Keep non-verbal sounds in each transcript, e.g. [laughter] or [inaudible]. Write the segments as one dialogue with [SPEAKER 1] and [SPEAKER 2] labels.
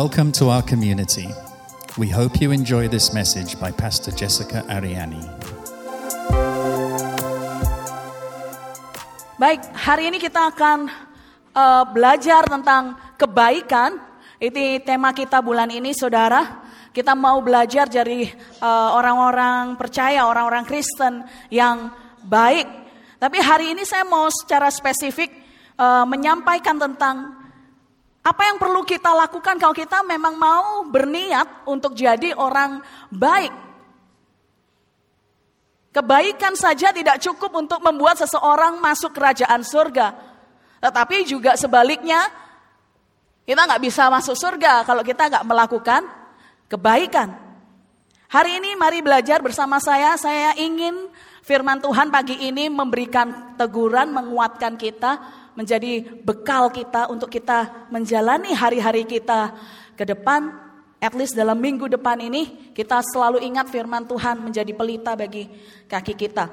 [SPEAKER 1] Welcome to our community. We hope you enjoy this message by Pastor Jessica Ariani.
[SPEAKER 2] Baik, hari ini kita akan uh, belajar tentang kebaikan. Itu tema kita bulan ini, saudara. Kita mau belajar dari uh, orang-orang percaya, orang-orang Kristen yang baik. Tapi hari ini saya mau secara spesifik uh, menyampaikan tentang apa yang perlu kita lakukan kalau kita memang mau berniat untuk jadi orang baik. Kebaikan saja tidak cukup untuk membuat seseorang masuk kerajaan surga. Tetapi juga sebaliknya, kita nggak bisa masuk surga kalau kita nggak melakukan kebaikan. Hari ini mari belajar bersama saya. Saya ingin firman Tuhan pagi ini memberikan teguran, menguatkan kita, menjadi bekal kita untuk kita menjalani hari-hari kita ke depan at least dalam minggu depan ini kita selalu ingat firman Tuhan menjadi pelita bagi kaki kita.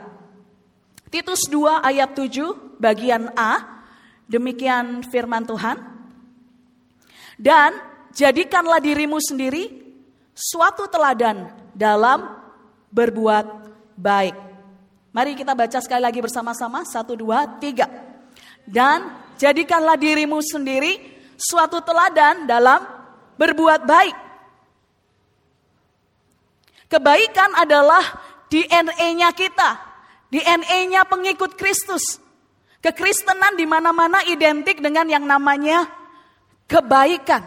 [SPEAKER 2] Titus 2 ayat 7 bagian A, demikian firman Tuhan. Dan jadikanlah dirimu sendiri suatu teladan dalam berbuat baik. Mari kita baca sekali lagi bersama-sama, satu, dua, tiga. Dan jadikanlah dirimu sendiri suatu teladan dalam berbuat baik Kebaikan adalah DNA-nya kita, DNA-nya pengikut Kristus. Kekristenan di mana-mana identik dengan yang namanya kebaikan.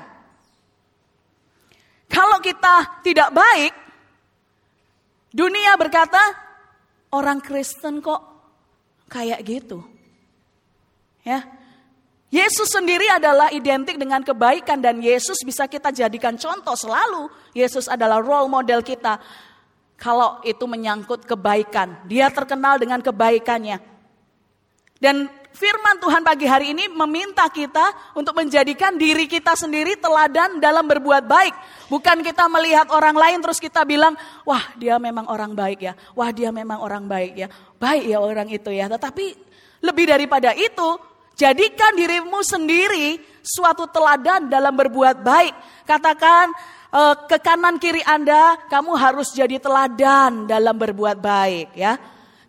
[SPEAKER 2] Kalau kita tidak baik, dunia berkata, orang Kristen kok kayak gitu. Ya, Yesus sendiri adalah identik dengan kebaikan dan Yesus bisa kita jadikan contoh selalu Yesus adalah role model kita. Kalau itu menyangkut kebaikan, dia terkenal dengan kebaikannya. Dan firman Tuhan pagi hari ini meminta kita untuk menjadikan diri kita sendiri teladan dalam berbuat baik. Bukan kita melihat orang lain terus kita bilang, wah dia memang orang baik ya, wah dia memang orang baik ya, baik ya orang itu ya. Tetapi lebih daripada itu, jadikan dirimu sendiri suatu teladan dalam berbuat baik. Katakan, uh, ke kanan kiri Anda, kamu harus jadi teladan dalam berbuat baik ya.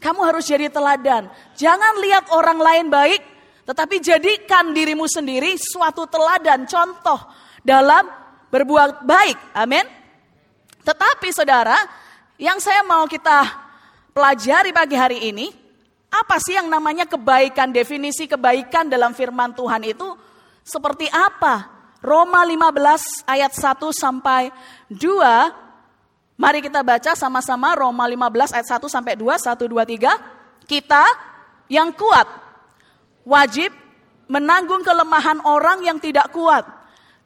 [SPEAKER 2] Kamu harus jadi teladan. Jangan lihat orang lain baik, tetapi jadikan dirimu sendiri suatu teladan, contoh dalam berbuat baik. Amin. Tetapi saudara, yang saya mau kita pelajari pagi hari ini, apa sih yang namanya kebaikan? Definisi kebaikan dalam firman Tuhan itu seperti apa? Roma 15 ayat 1 sampai 2. Mari kita baca sama-sama Roma 15 ayat 1 sampai 2, 1, 2, 3. Kita yang kuat wajib menanggung kelemahan orang yang tidak kuat.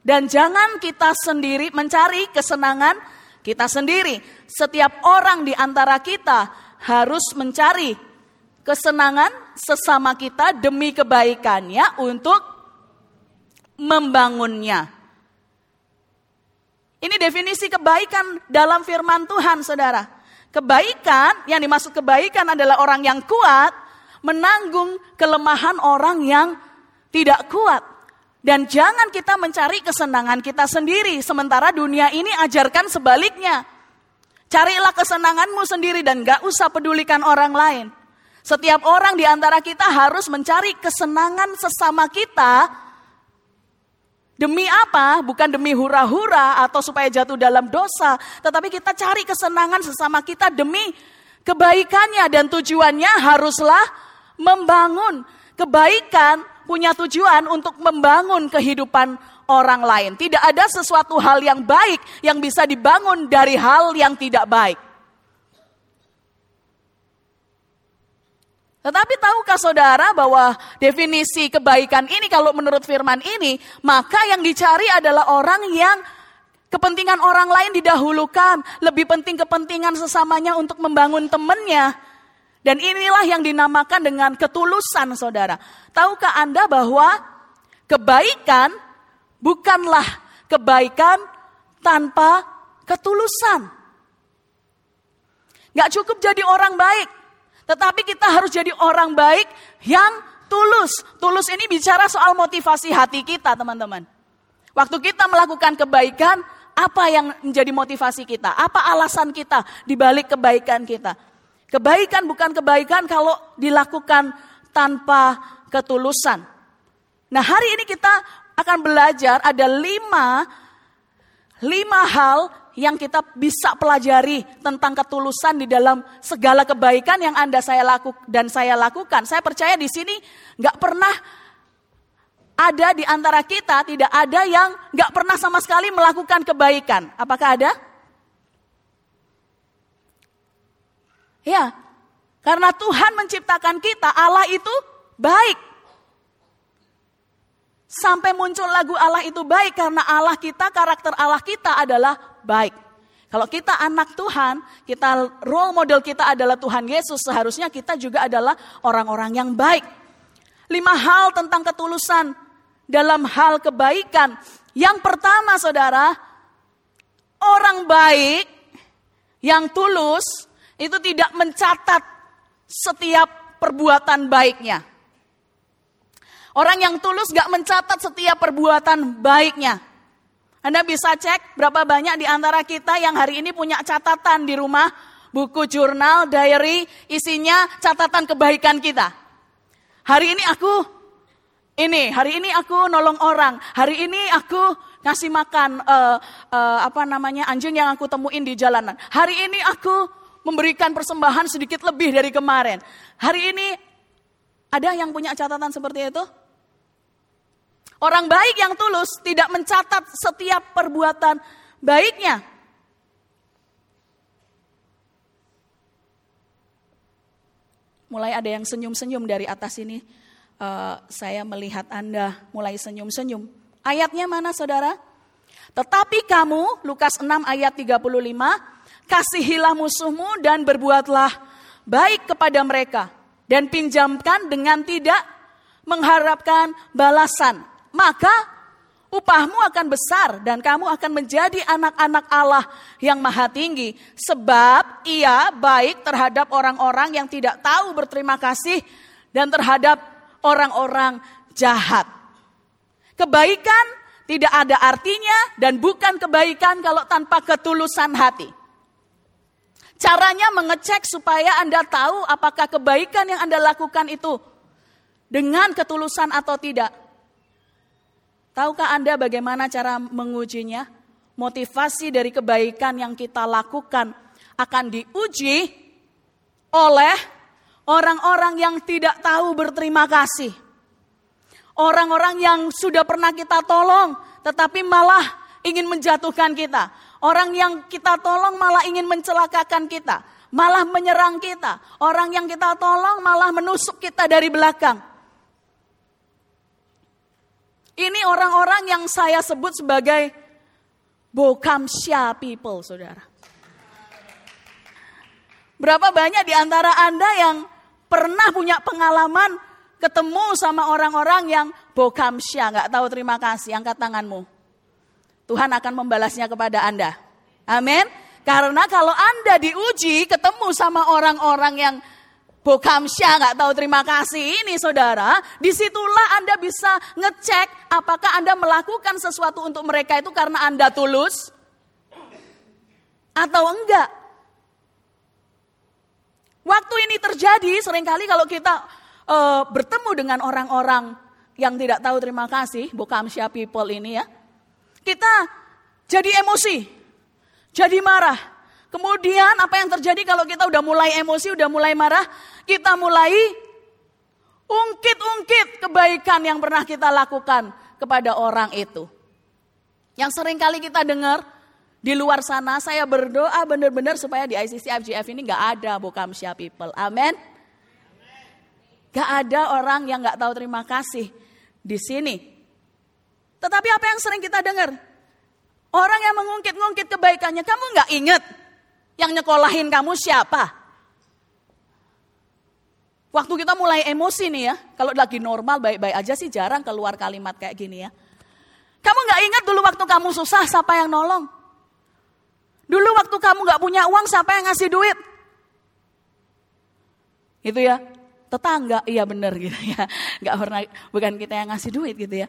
[SPEAKER 2] Dan jangan kita sendiri mencari kesenangan kita sendiri. Setiap orang di antara kita harus mencari kesenangan sesama kita demi kebaikannya untuk membangunnya. Ini definisi kebaikan dalam firman Tuhan, saudara. Kebaikan, yang dimaksud kebaikan adalah orang yang kuat, menanggung kelemahan orang yang tidak kuat. Dan jangan kita mencari kesenangan kita sendiri, sementara dunia ini ajarkan sebaliknya. Carilah kesenanganmu sendiri dan gak usah pedulikan orang lain. Setiap orang di antara kita harus mencari kesenangan sesama kita Demi apa? Bukan demi hura-hura atau supaya jatuh dalam dosa, tetapi kita cari kesenangan sesama kita demi kebaikannya dan tujuannya haruslah membangun. Kebaikan punya tujuan untuk membangun kehidupan orang lain. Tidak ada sesuatu hal yang baik yang bisa dibangun dari hal yang tidak baik. Tetapi tahukah saudara bahwa definisi kebaikan ini kalau menurut firman ini, maka yang dicari adalah orang yang kepentingan orang lain didahulukan, lebih penting kepentingan sesamanya untuk membangun temannya. Dan inilah yang dinamakan dengan ketulusan saudara. Tahukah Anda bahwa kebaikan bukanlah kebaikan tanpa ketulusan. Gak cukup jadi orang baik, tetapi kita harus jadi orang baik yang tulus. Tulus ini bicara soal motivasi hati kita teman-teman. Waktu kita melakukan kebaikan, apa yang menjadi motivasi kita? Apa alasan kita di balik kebaikan kita? Kebaikan bukan kebaikan kalau dilakukan tanpa ketulusan. Nah hari ini kita akan belajar ada lima, lima hal yang kita bisa pelajari tentang ketulusan di dalam segala kebaikan yang Anda saya laku dan saya lakukan. Saya percaya di sini nggak pernah ada di antara kita tidak ada yang nggak pernah sama sekali melakukan kebaikan. Apakah ada? Ya, karena Tuhan menciptakan kita, Allah itu baik. Sampai muncul lagu Allah itu baik karena Allah kita, karakter Allah kita adalah baik. Kalau kita anak Tuhan, kita role model kita adalah Tuhan Yesus, seharusnya kita juga adalah orang-orang yang baik. Lima hal tentang ketulusan dalam hal kebaikan. Yang pertama saudara, orang baik yang tulus itu tidak mencatat setiap perbuatan baiknya. Orang yang tulus gak mencatat setiap perbuatan baiknya. Anda bisa cek berapa banyak di antara kita yang hari ini punya catatan di rumah, buku jurnal, diary, isinya catatan kebaikan kita. Hari ini aku ini, hari ini aku nolong orang, hari ini aku ngasih makan uh, uh, apa namanya anjing yang aku temuin di jalanan. Hari ini aku memberikan persembahan sedikit lebih dari kemarin. Hari ini ada yang punya catatan seperti itu? Orang baik yang tulus tidak mencatat setiap perbuatan baiknya. Mulai ada yang senyum-senyum dari atas ini. Uh, saya melihat Anda mulai senyum-senyum. Ayatnya mana saudara? Tetapi kamu, Lukas 6 ayat 35, kasihilah musuhmu dan berbuatlah baik kepada mereka. Dan pinjamkan dengan tidak mengharapkan balasan maka upahmu akan besar dan kamu akan menjadi anak-anak Allah yang maha tinggi. Sebab ia baik terhadap orang-orang yang tidak tahu berterima kasih dan terhadap orang-orang jahat. Kebaikan tidak ada artinya dan bukan kebaikan kalau tanpa ketulusan hati. Caranya mengecek supaya Anda tahu apakah kebaikan yang Anda lakukan itu dengan ketulusan atau tidak Tahukah Anda bagaimana cara mengujinya? Motivasi dari kebaikan yang kita lakukan akan diuji oleh orang-orang yang tidak tahu berterima kasih. Orang-orang yang sudah pernah kita tolong tetapi malah ingin menjatuhkan kita. Orang yang kita tolong malah ingin mencelakakan kita, malah menyerang kita. Orang yang kita tolong malah menusuk kita dari belakang. Ini orang-orang yang saya sebut sebagai Bokamsya people, saudara. Berapa banyak di antara Anda yang pernah punya pengalaman ketemu sama orang-orang yang Bokamsya, nggak tahu terima kasih, angkat tanganmu. Tuhan akan membalasnya kepada Anda. Amin. Karena kalau Anda diuji ketemu sama orang-orang yang Bokamsya nggak tahu. Terima kasih ini saudara, di situlah Anda bisa ngecek apakah Anda melakukan sesuatu untuk mereka itu karena Anda tulus atau enggak. Waktu ini terjadi sering kali kalau kita uh, bertemu dengan orang-orang yang tidak tahu terima kasih, Bokamsya people ini ya, kita jadi emosi, jadi marah, Kemudian apa yang terjadi kalau kita udah mulai emosi, udah mulai marah, kita mulai ungkit-ungkit kebaikan yang pernah kita lakukan kepada orang itu. Yang sering kali kita dengar di luar sana, saya berdoa benar-benar supaya di ICC FGF ini gak ada Bokamsya people. Amin. Gak ada orang yang gak tahu terima kasih di sini. Tetapi apa yang sering kita dengar? Orang yang mengungkit-ungkit kebaikannya, kamu gak ingat yang nyekolahin kamu siapa? Waktu kita mulai emosi nih ya, kalau lagi normal baik-baik aja sih jarang keluar kalimat kayak gini ya. Kamu gak ingat dulu waktu kamu susah siapa yang nolong? Dulu waktu kamu gak punya uang siapa yang ngasih duit? Itu ya, tetangga, iya bener gitu ya. [laughs] Gak pernah, bukan kita yang ngasih duit gitu ya.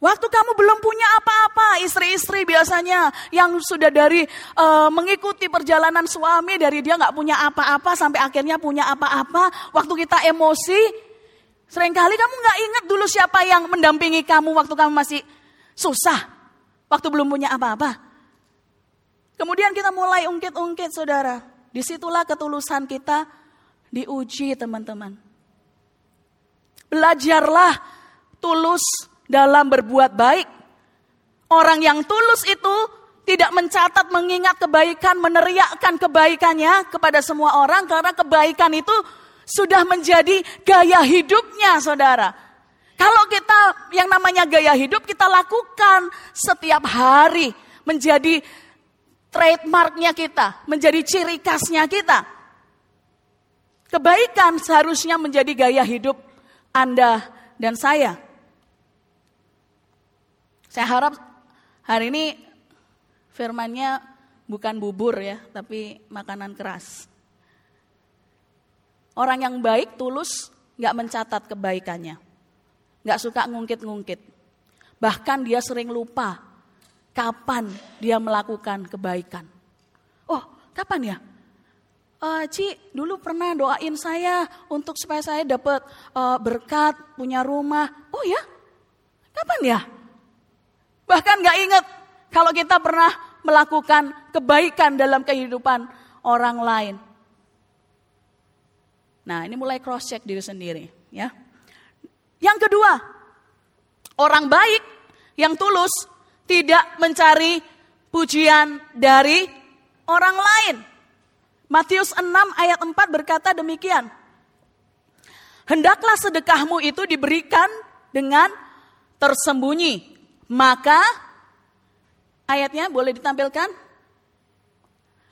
[SPEAKER 2] Waktu kamu belum punya apa-apa, istri-istri biasanya yang sudah dari uh, mengikuti perjalanan suami dari dia nggak punya apa-apa sampai akhirnya punya apa-apa. Waktu kita emosi, sering kali kamu nggak ingat dulu siapa yang mendampingi kamu waktu kamu masih susah, waktu belum punya apa-apa. Kemudian kita mulai ungkit-ungkit, saudara. Di situlah ketulusan kita diuji, teman-teman. Belajarlah tulus dalam berbuat baik. Orang yang tulus itu tidak mencatat, mengingat kebaikan, meneriakkan kebaikannya kepada semua orang karena kebaikan itu sudah menjadi gaya hidupnya, saudara. Kalau kita yang namanya gaya hidup kita lakukan setiap hari menjadi trademarknya kita, menjadi ciri khasnya kita. Kebaikan seharusnya menjadi gaya hidup Anda dan saya. Saya harap hari ini firmannya bukan bubur ya, tapi makanan keras. Orang yang baik, tulus, gak mencatat kebaikannya. Gak suka ngungkit-ngungkit. Bahkan dia sering lupa kapan dia melakukan kebaikan. Oh, kapan ya? Uh, Ci, dulu pernah doain saya untuk supaya saya dapat uh, berkat, punya rumah. Oh ya? Kapan ya? Bahkan gak ingat kalau kita pernah melakukan kebaikan dalam kehidupan orang lain. Nah, ini mulai cross check diri sendiri, ya. Yang kedua, orang baik yang tulus tidak mencari pujian dari orang lain. Matius 6 ayat 4 berkata demikian. Hendaklah sedekahmu itu diberikan dengan tersembunyi maka ayatnya boleh ditampilkan?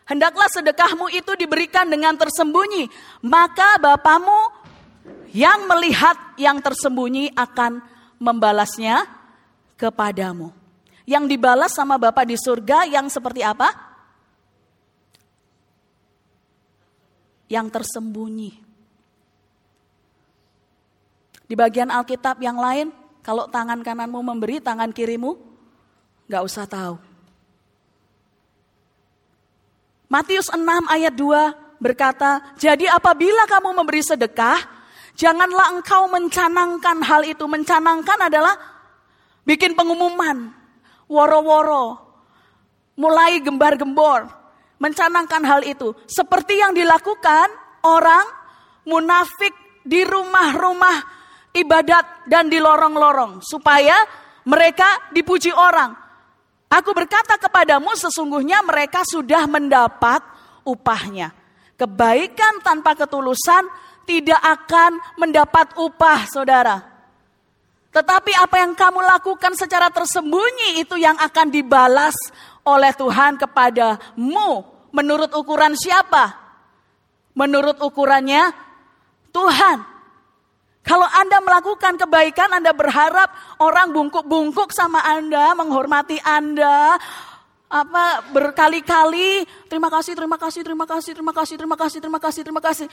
[SPEAKER 2] Hendaklah sedekahmu itu diberikan dengan tersembunyi, maka Bapamu yang melihat yang tersembunyi akan membalasnya kepadamu. Yang dibalas sama Bapak di surga yang seperti apa? Yang tersembunyi. Di bagian Alkitab yang lain kalau tangan kananmu memberi, tangan kirimu nggak usah tahu. Matius 6 ayat 2 berkata, Jadi apabila kamu memberi sedekah, janganlah engkau mencanangkan hal itu. Mencanangkan adalah bikin pengumuman, woro-woro, mulai gembar-gembor, mencanangkan hal itu. Seperti yang dilakukan orang munafik di rumah-rumah ibadat dan di lorong-lorong supaya mereka dipuji orang. Aku berkata kepadamu sesungguhnya mereka sudah mendapat upahnya. Kebaikan tanpa ketulusan tidak akan mendapat upah, saudara. Tetapi apa yang kamu lakukan secara tersembunyi itu yang akan dibalas oleh Tuhan kepadamu. Menurut ukuran siapa? Menurut ukurannya Tuhan. Kalau Anda melakukan kebaikan, Anda berharap orang bungkuk-bungkuk sama Anda, menghormati Anda, apa berkali-kali terima kasih, terima kasih, terima kasih, terima kasih, terima kasih, terima kasih, terima kasih.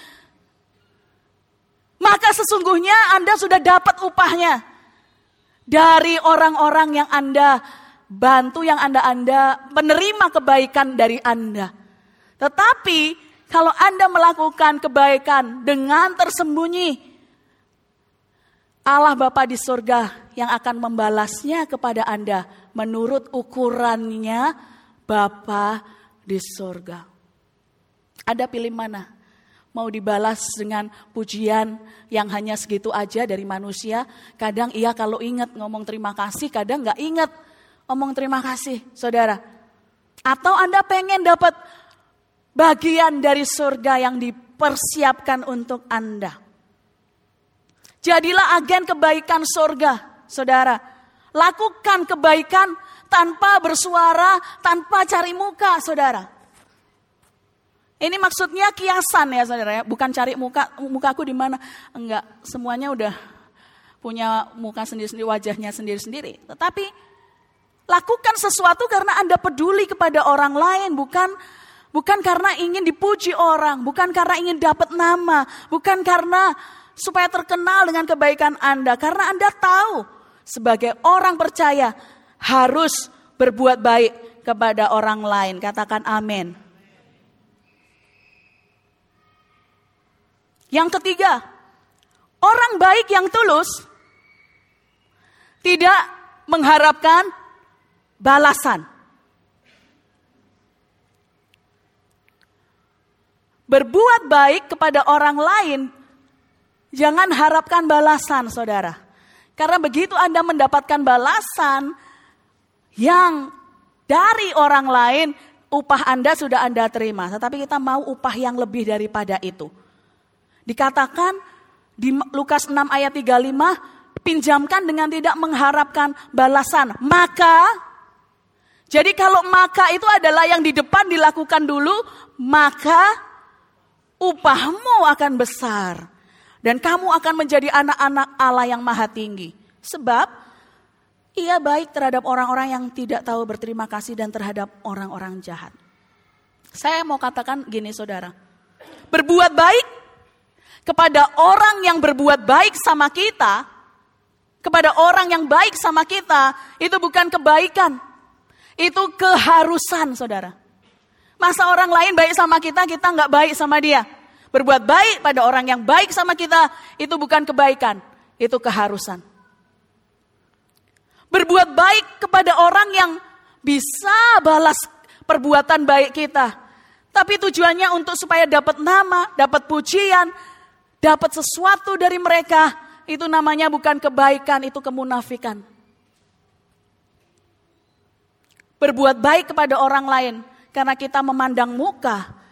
[SPEAKER 2] Maka sesungguhnya Anda sudah dapat upahnya dari orang-orang yang Anda bantu, yang Anda Anda menerima kebaikan dari Anda. Tetapi kalau Anda melakukan kebaikan dengan tersembunyi, Allah Bapa di surga yang akan membalasnya kepada Anda menurut ukurannya Bapa di surga. Ada pilih mana? Mau dibalas dengan pujian yang hanya segitu aja dari manusia. Kadang iya kalau ingat ngomong terima kasih, kadang nggak ingat ngomong terima kasih, saudara. Atau Anda pengen dapat bagian dari surga yang dipersiapkan untuk Anda. Jadilah agen kebaikan surga, saudara. Lakukan kebaikan tanpa bersuara, tanpa cari muka, saudara. Ini maksudnya kiasan ya saudara ya, bukan cari muka, mukaku di mana. Enggak, semuanya udah punya muka sendiri-sendiri, wajahnya sendiri-sendiri. Tetapi lakukan sesuatu karena Anda peduli kepada orang lain, bukan bukan karena ingin dipuji orang, bukan karena ingin dapat nama, bukan karena supaya terkenal dengan kebaikan Anda karena Anda tahu sebagai orang percaya harus berbuat baik kepada orang lain. Katakan amin. Yang ketiga, orang baik yang tulus tidak mengharapkan balasan. Berbuat baik kepada orang lain, jangan harapkan balasan, saudara. Karena begitu Anda mendapatkan balasan yang dari orang lain, upah Anda sudah Anda terima. Tetapi kita mau upah yang lebih daripada itu. Dikatakan di Lukas 6 ayat 35, pinjamkan dengan tidak mengharapkan balasan. Maka, jadi kalau maka itu adalah yang di depan dilakukan dulu, maka upahmu akan besar. Dan kamu akan menjadi anak-anak Allah yang maha tinggi. Sebab ia baik terhadap orang-orang yang tidak tahu berterima kasih dan terhadap orang-orang jahat. Saya mau katakan gini saudara. Berbuat baik kepada orang yang berbuat baik sama kita, kepada orang yang baik sama kita, itu bukan kebaikan. Itu keharusan saudara. Masa orang lain baik sama kita, kita nggak baik sama dia. Berbuat baik pada orang yang baik sama kita, itu bukan kebaikan, itu keharusan. Berbuat baik kepada orang yang bisa balas perbuatan baik kita. Tapi tujuannya untuk supaya dapat nama, dapat pujian, dapat sesuatu dari mereka. Itu namanya bukan kebaikan, itu kemunafikan. Berbuat baik kepada orang lain karena kita memandang muka.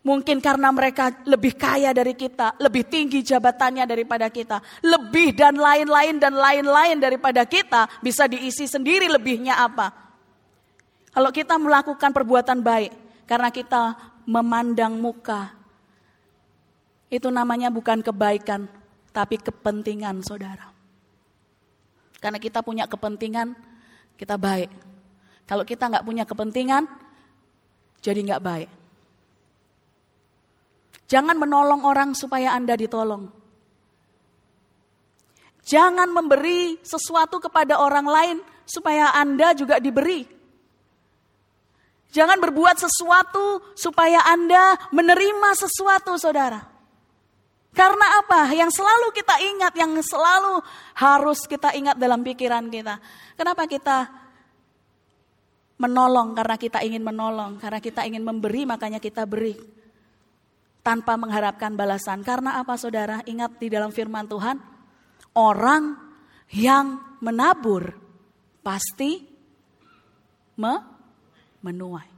[SPEAKER 2] Mungkin karena mereka lebih kaya dari kita, lebih tinggi jabatannya daripada kita, lebih dan lain-lain dan lain-lain daripada kita, bisa diisi sendiri lebihnya apa. Kalau kita melakukan perbuatan baik karena kita memandang muka, itu namanya bukan kebaikan, tapi kepentingan saudara. Karena kita punya kepentingan, kita baik. Kalau kita nggak punya kepentingan, jadi nggak baik. Jangan menolong orang supaya Anda ditolong. Jangan memberi sesuatu kepada orang lain supaya Anda juga diberi. Jangan berbuat sesuatu supaya Anda menerima sesuatu, saudara. Karena apa? Yang selalu kita ingat, yang selalu harus kita ingat dalam pikiran kita. Kenapa kita menolong karena kita ingin menolong, karena kita ingin memberi makanya kita beri tanpa mengharapkan balasan. Karena apa saudara? Ingat di dalam firman Tuhan, orang yang menabur pasti me menuai.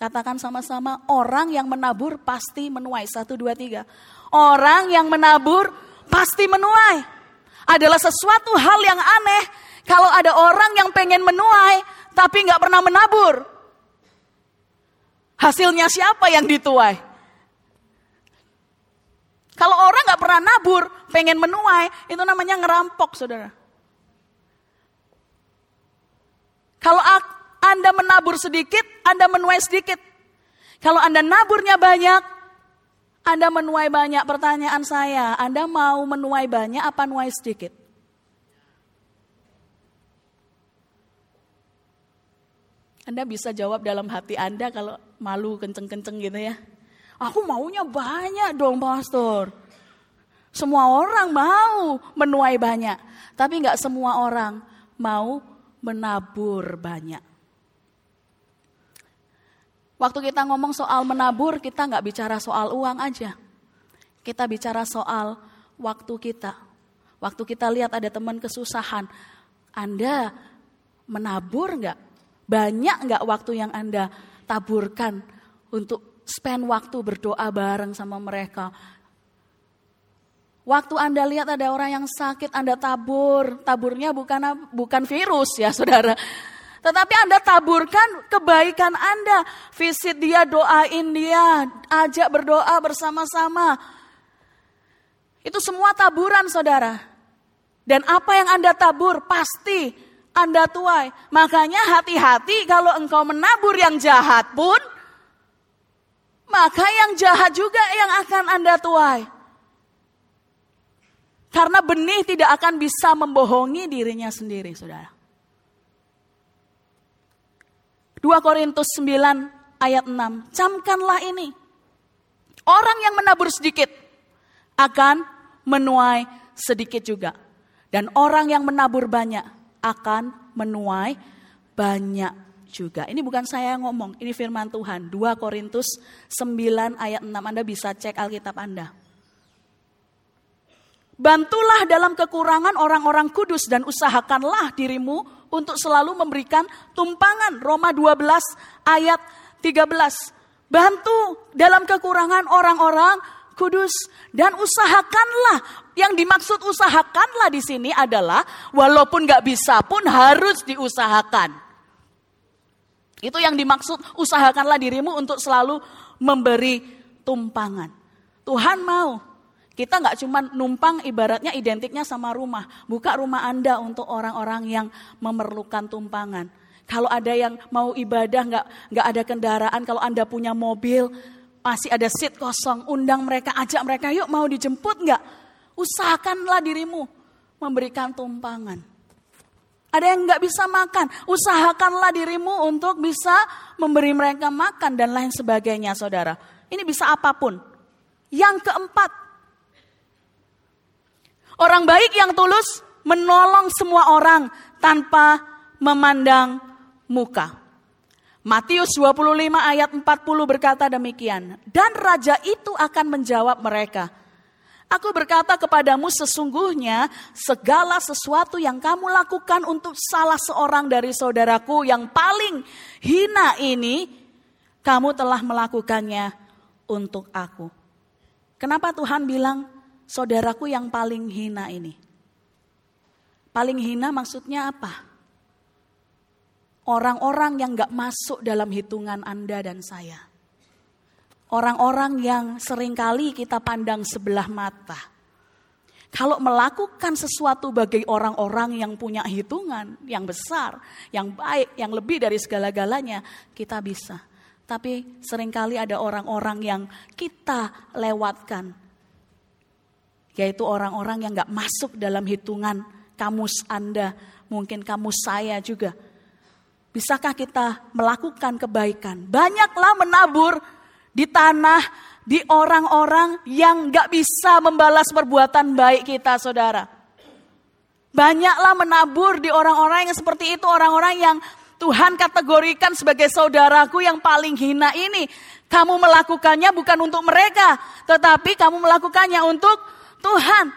[SPEAKER 2] Katakan sama-sama, orang yang menabur pasti menuai. Satu, dua, tiga. Orang yang menabur pasti menuai. Adalah sesuatu hal yang aneh kalau ada orang yang pengen menuai, tapi nggak pernah menabur. Hasilnya siapa yang dituai? Kalau orang nggak pernah nabur, pengen menuai, itu namanya ngerampok, saudara. Kalau Anda menabur sedikit, Anda menuai sedikit. Kalau Anda naburnya banyak, Anda menuai banyak. Pertanyaan saya, Anda mau menuai banyak apa menuai sedikit? Anda bisa jawab dalam hati Anda kalau malu kenceng-kenceng gitu ya. Aku maunya banyak dong pastor. Semua orang mau menuai banyak. Tapi nggak semua orang mau menabur banyak. Waktu kita ngomong soal menabur, kita nggak bicara soal uang aja. Kita bicara soal waktu kita. Waktu kita lihat ada teman kesusahan, Anda menabur nggak banyak nggak waktu yang Anda taburkan untuk spend waktu berdoa bareng sama mereka? Waktu Anda lihat ada orang yang sakit, Anda tabur. Taburnya bukan bukan virus ya saudara. Tetapi Anda taburkan kebaikan Anda. Visit dia, doain dia, ajak berdoa bersama-sama. Itu semua taburan saudara. Dan apa yang Anda tabur pasti anda tuai. Makanya hati-hati kalau engkau menabur yang jahat pun, maka yang jahat juga yang akan Anda tuai. Karena benih tidak akan bisa membohongi dirinya sendiri, saudara. 2 Korintus 9 ayat 6, camkanlah ini. Orang yang menabur sedikit akan menuai sedikit juga. Dan orang yang menabur banyak akan menuai banyak juga. Ini bukan saya yang ngomong, ini firman Tuhan. 2 Korintus 9 ayat 6, Anda bisa cek Alkitab Anda. Bantulah dalam kekurangan orang-orang kudus dan usahakanlah dirimu untuk selalu memberikan tumpangan. Roma 12 ayat 13. Bantu dalam kekurangan orang-orang kudus dan usahakanlah. Yang dimaksud usahakanlah di sini adalah walaupun gak bisa pun harus diusahakan. Itu yang dimaksud usahakanlah dirimu untuk selalu memberi tumpangan. Tuhan mau kita nggak cuma numpang ibaratnya identiknya sama rumah. Buka rumah Anda untuk orang-orang yang memerlukan tumpangan. Kalau ada yang mau ibadah nggak nggak ada kendaraan, kalau Anda punya mobil masih ada seat kosong, undang mereka, ajak mereka, yuk mau dijemput nggak? Usahakanlah dirimu memberikan tumpangan. Ada yang nggak bisa makan, usahakanlah dirimu untuk bisa memberi mereka makan dan lain sebagainya, saudara. Ini bisa apa pun. Yang keempat, Orang baik yang tulus menolong semua orang tanpa memandang muka. Matius 25 ayat 40 berkata demikian. Dan raja itu akan menjawab mereka. Aku berkata kepadamu sesungguhnya segala sesuatu yang kamu lakukan untuk salah seorang dari saudaraku yang paling hina ini, kamu telah melakukannya untuk aku. Kenapa Tuhan bilang saudaraku yang paling hina ini. Paling hina maksudnya apa? Orang-orang yang gak masuk dalam hitungan Anda dan saya. Orang-orang yang sering kali kita pandang sebelah mata. Kalau melakukan sesuatu bagi orang-orang yang punya hitungan yang besar, yang baik, yang lebih dari segala-galanya, kita bisa. Tapi sering kali ada orang-orang yang kita lewatkan yaitu orang-orang yang nggak masuk dalam hitungan kamus Anda, mungkin kamus saya juga. Bisakah kita melakukan kebaikan? Banyaklah menabur di tanah, di orang-orang yang nggak bisa membalas perbuatan baik kita, saudara. Banyaklah menabur di orang-orang yang seperti itu, orang-orang yang Tuhan kategorikan sebagai saudaraku yang paling hina ini. Kamu melakukannya bukan untuk mereka, tetapi kamu melakukannya untuk Tuhan.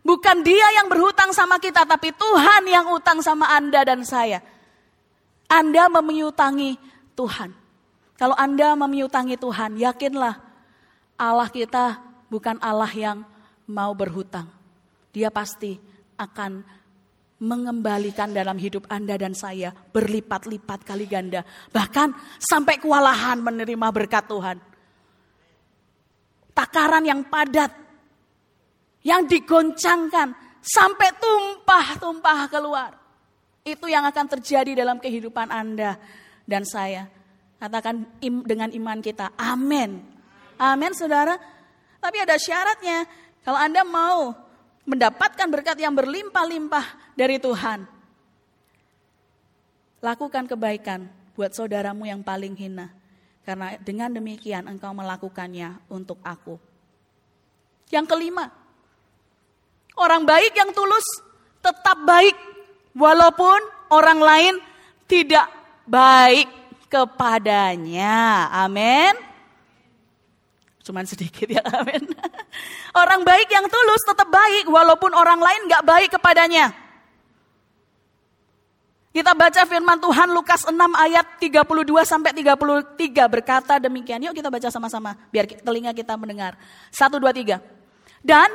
[SPEAKER 2] Bukan dia yang berhutang sama kita, tapi Tuhan yang utang sama Anda dan saya. Anda memiutangi Tuhan. Kalau Anda memiutangi Tuhan, yakinlah Allah kita bukan Allah yang mau berhutang. Dia pasti akan mengembalikan dalam hidup Anda dan saya berlipat-lipat kali ganda. Bahkan sampai kewalahan menerima berkat Tuhan. Takaran yang padat yang digoncangkan sampai tumpah-tumpah keluar. Itu yang akan terjadi dalam kehidupan Anda dan saya. Katakan im, dengan iman kita, amin. Amin saudara. Tapi ada syaratnya. Kalau Anda mau mendapatkan berkat yang berlimpah-limpah dari Tuhan. Lakukan kebaikan buat saudaramu yang paling hina. Karena dengan demikian engkau melakukannya untuk aku. Yang kelima, Orang baik yang tulus tetap baik walaupun orang lain tidak baik kepadanya. Amin. Cuman sedikit ya, [laughs] amin. Orang baik yang tulus tetap baik walaupun orang lain gak baik kepadanya. Kita baca firman Tuhan Lukas 6 ayat 32 sampai 33 berkata demikian. Yuk kita baca sama-sama biar telinga kita mendengar. 1 2 3. Dan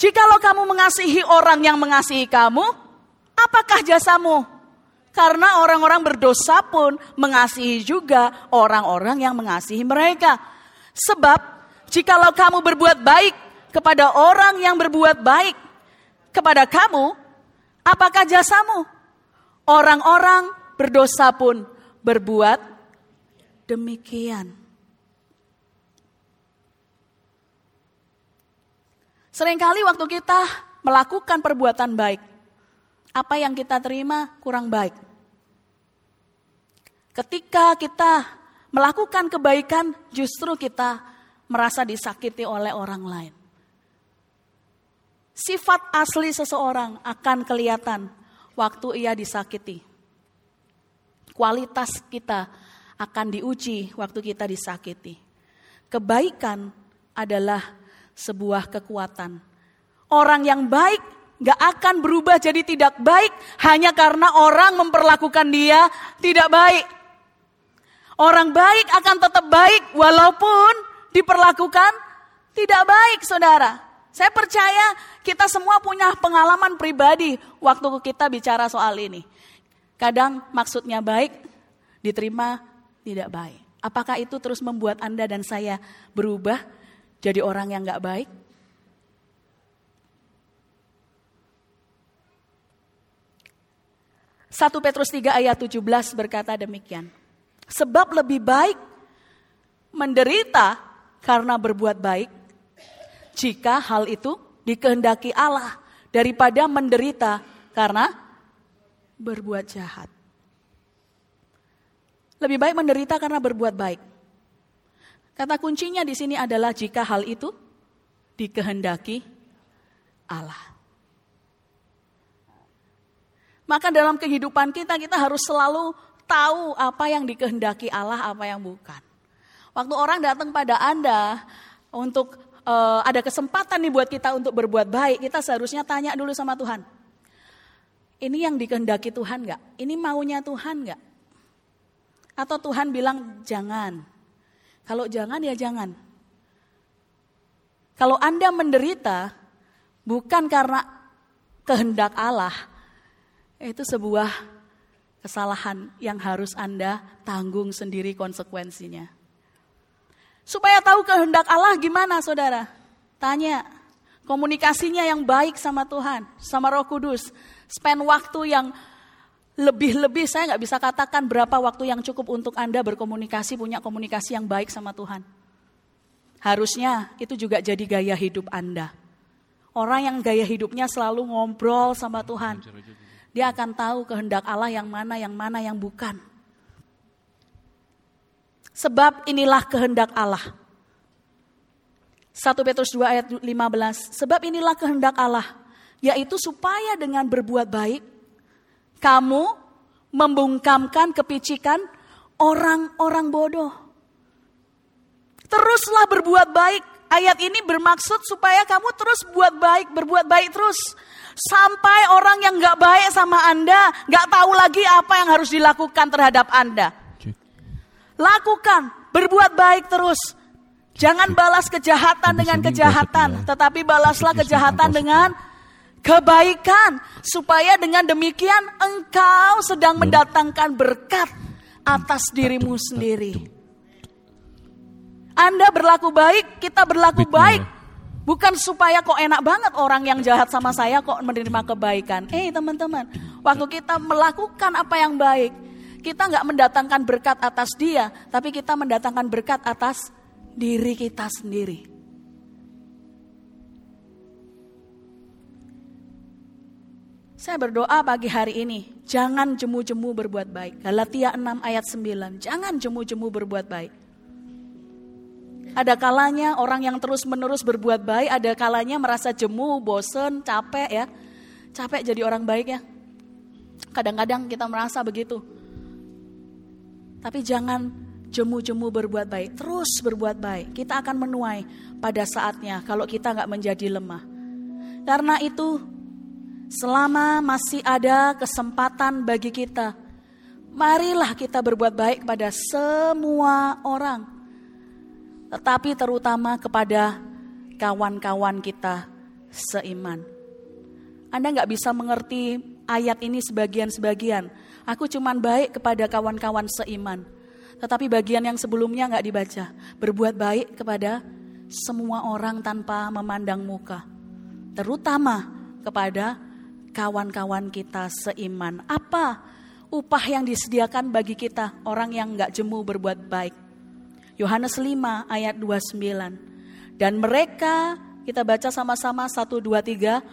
[SPEAKER 2] Jikalau kamu mengasihi orang yang mengasihi kamu, apakah jasamu? Karena orang-orang berdosa pun mengasihi juga orang-orang yang mengasihi mereka. Sebab jikalau kamu berbuat baik kepada orang yang berbuat baik kepada kamu, apakah jasamu? Orang-orang berdosa pun berbuat demikian. Seringkali waktu kita melakukan perbuatan baik, apa yang kita terima kurang baik. Ketika kita melakukan kebaikan, justru kita merasa disakiti oleh orang lain. Sifat asli seseorang akan kelihatan waktu ia disakiti. Kualitas kita akan diuji waktu kita disakiti. Kebaikan adalah sebuah kekuatan. Orang yang baik gak akan berubah jadi tidak baik hanya karena orang memperlakukan dia tidak baik. Orang baik akan tetap baik walaupun diperlakukan tidak baik, saudara. Saya percaya kita semua punya pengalaman pribadi waktu kita bicara soal ini. Kadang maksudnya baik, diterima tidak baik. Apakah itu terus membuat Anda dan saya berubah jadi orang yang gak baik? Satu Petrus 3 ayat 17 berkata demikian. Sebab lebih baik menderita karena berbuat baik jika hal itu dikehendaki Allah daripada menderita karena berbuat jahat. Lebih baik menderita karena berbuat baik. Kata kuncinya di sini adalah jika hal itu dikehendaki Allah. Maka dalam kehidupan kita kita harus selalu tahu apa yang dikehendaki Allah, apa yang bukan. Waktu orang datang pada Anda untuk uh, ada kesempatan nih buat kita untuk berbuat baik, kita seharusnya tanya dulu sama Tuhan. Ini yang dikehendaki Tuhan nggak? Ini maunya Tuhan nggak? Atau Tuhan bilang jangan. Kalau jangan ya jangan. Kalau Anda menderita bukan karena kehendak Allah, itu sebuah kesalahan yang harus Anda tanggung sendiri konsekuensinya. Supaya tahu kehendak Allah gimana saudara? Tanya, komunikasinya yang baik sama Tuhan, sama roh kudus. Spend waktu yang lebih-lebih, saya nggak bisa katakan berapa waktu yang cukup untuk Anda berkomunikasi, punya komunikasi yang baik sama Tuhan. Harusnya itu juga jadi gaya hidup Anda. Orang yang gaya hidupnya selalu ngobrol sama Tuhan dia akan tahu kehendak Allah yang mana, yang mana, yang bukan. Sebab inilah kehendak Allah. 1 Petrus 2 ayat 15. Sebab inilah kehendak Allah. Yaitu supaya dengan berbuat baik. Kamu membungkamkan kepicikan orang-orang bodoh. Teruslah berbuat baik. Ayat ini bermaksud supaya kamu terus buat baik, berbuat baik terus. Sampai orang yang gak baik sama Anda, gak tahu lagi apa yang harus dilakukan terhadap Anda. Lakukan, berbuat baik terus. Jangan balas kejahatan dengan kejahatan, tetapi balaslah kejahatan dengan kebaikan. Supaya dengan demikian engkau sedang mendatangkan berkat atas dirimu sendiri. Anda berlaku baik, kita berlaku baik Bukan supaya kok enak banget orang yang jahat sama saya kok menerima kebaikan. Eh teman-teman, waktu kita melakukan apa yang baik, kita nggak mendatangkan berkat atas dia, tapi kita mendatangkan berkat atas diri kita sendiri. Saya berdoa pagi hari ini, jangan jemu-jemu berbuat baik. Galatia 6 ayat 9, jangan jemu-jemu berbuat baik. Ada kalanya orang yang terus-menerus berbuat baik, ada kalanya merasa jemu, bosen, capek ya. Capek jadi orang baik ya. Kadang-kadang kita merasa begitu. Tapi jangan jemu-jemu berbuat baik, terus berbuat baik. Kita akan menuai pada saatnya kalau kita nggak menjadi lemah. Karena itu, selama masih ada kesempatan bagi kita, marilah kita berbuat baik pada semua orang tetapi terutama kepada kawan-kawan kita seiman. Anda nggak bisa mengerti ayat ini sebagian-sebagian. Aku cuman baik kepada kawan-kawan seiman. Tetapi bagian yang sebelumnya nggak dibaca. Berbuat baik kepada semua orang tanpa memandang muka. Terutama kepada kawan-kawan kita seiman. Apa upah yang disediakan bagi kita orang yang nggak jemu berbuat baik? Yohanes 5 ayat 29. Dan mereka, kita baca sama-sama 1, 2, 3.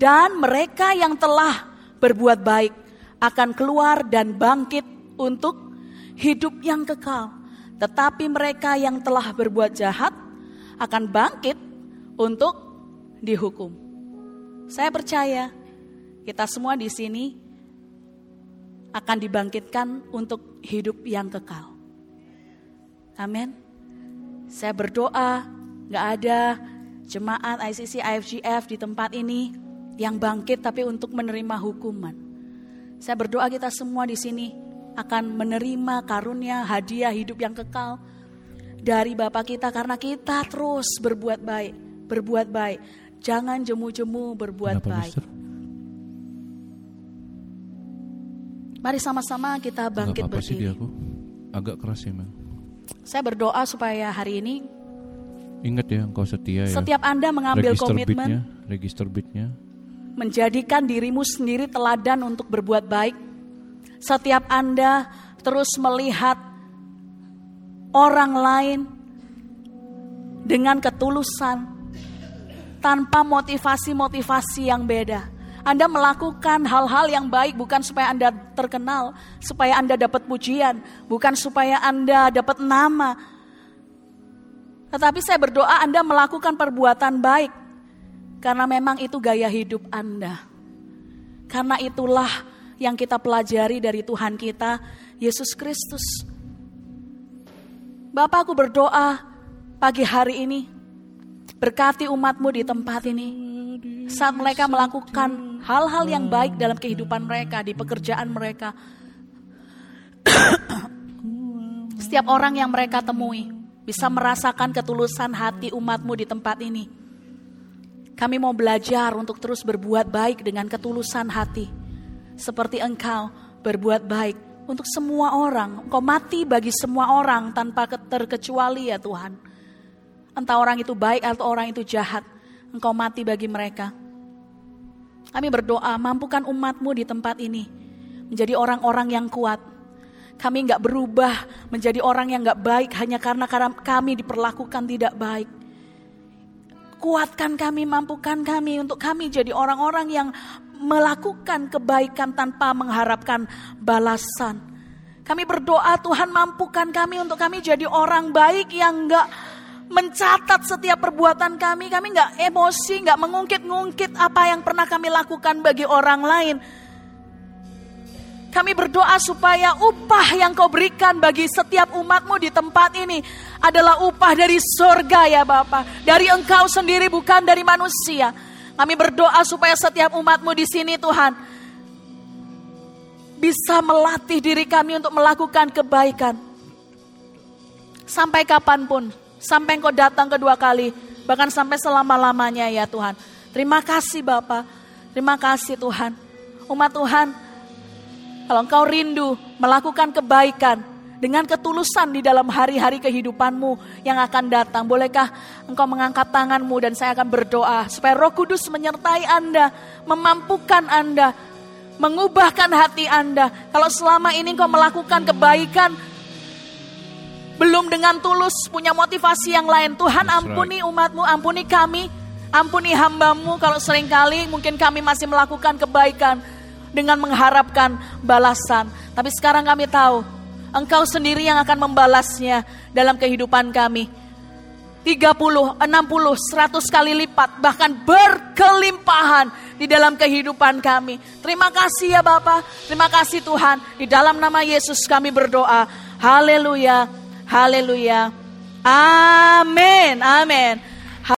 [SPEAKER 2] Dan mereka yang telah berbuat baik akan keluar dan bangkit untuk hidup yang kekal. Tetapi mereka yang telah berbuat jahat akan bangkit untuk dihukum. Saya percaya kita semua di sini akan dibangkitkan untuk hidup yang kekal. Amin. Saya berdoa gak ada jemaat ICC IFGF di tempat ini yang bangkit tapi untuk menerima hukuman. Saya berdoa kita semua di sini akan menerima karunia hadiah hidup yang kekal dari Bapak kita karena kita terus berbuat baik, berbuat baik. Jangan jemu-jemu berbuat Kenapa, baik. Mister? Mari sama-sama kita bangkit -apa berdiri. Sih aku.
[SPEAKER 3] Agak keras ya, Mel.
[SPEAKER 2] Saya berdoa supaya hari ini
[SPEAKER 3] Ingat ya, engkau setia ya.
[SPEAKER 2] Setiap Anda mengambil
[SPEAKER 3] register
[SPEAKER 2] komitmen.
[SPEAKER 3] Bitnya, register bitnya
[SPEAKER 2] menjadikan dirimu sendiri teladan untuk berbuat baik. Setiap Anda terus melihat orang lain dengan ketulusan tanpa motivasi-motivasi yang beda. Anda melakukan hal-hal yang baik bukan supaya Anda terkenal, supaya Anda dapat pujian, bukan supaya Anda dapat nama. Tetapi saya berdoa Anda melakukan perbuatan baik karena memang itu gaya hidup Anda. Karena itulah yang kita pelajari dari Tuhan kita, Yesus Kristus. Bapak aku berdoa pagi hari ini, berkati umatmu di tempat ini. Saat mereka melakukan hal-hal yang baik dalam kehidupan mereka, di pekerjaan mereka. [coughs] Setiap orang yang mereka temui bisa merasakan ketulusan hati umatmu di tempat ini kami mau belajar untuk terus berbuat baik dengan ketulusan hati. Seperti engkau berbuat baik untuk semua orang. Engkau mati bagi semua orang tanpa terkecuali ya Tuhan. Entah orang itu baik atau orang itu jahat. Engkau mati bagi mereka. Kami berdoa mampukan umatmu di tempat ini. Menjadi orang-orang yang kuat. Kami nggak berubah menjadi orang yang nggak baik hanya karena kami diperlakukan tidak baik Kuatkan kami, mampukan kami untuk kami jadi orang-orang yang melakukan kebaikan tanpa mengharapkan balasan. Kami berdoa Tuhan mampukan kami untuk kami jadi orang baik yang enggak mencatat setiap perbuatan kami. Kami enggak emosi, enggak mengungkit-ngungkit apa yang pernah kami lakukan bagi orang lain. Kami berdoa supaya upah yang kau berikan bagi setiap umatmu di tempat ini adalah upah dari surga ya Bapak. Dari engkau sendiri bukan dari manusia. Kami berdoa supaya setiap umatmu di sini Tuhan bisa melatih diri kami untuk melakukan kebaikan. Sampai kapan pun, sampai engkau datang kedua kali, bahkan sampai selama-lamanya ya Tuhan. Terima kasih Bapak, terima kasih Tuhan. Umat Tuhan, kalau engkau rindu melakukan kebaikan dengan ketulusan di dalam hari-hari kehidupanmu yang akan datang, bolehkah engkau mengangkat tanganmu dan saya akan berdoa supaya Roh Kudus menyertai Anda, memampukan Anda, mengubahkan hati Anda. Kalau selama ini engkau melakukan kebaikan, belum dengan tulus punya motivasi yang lain. Tuhan ampuni umatmu, ampuni kami, ampuni hambamu kalau sering kali mungkin kami masih melakukan kebaikan dengan mengharapkan balasan. Tapi sekarang kami tahu, Engkau sendiri yang akan membalasnya dalam kehidupan kami. 30, 60, 100 kali lipat, bahkan berkelimpahan di dalam kehidupan kami. Terima kasih ya Bapak, terima kasih Tuhan. Di dalam nama Yesus kami berdoa. Haleluya, haleluya. Amin, amin.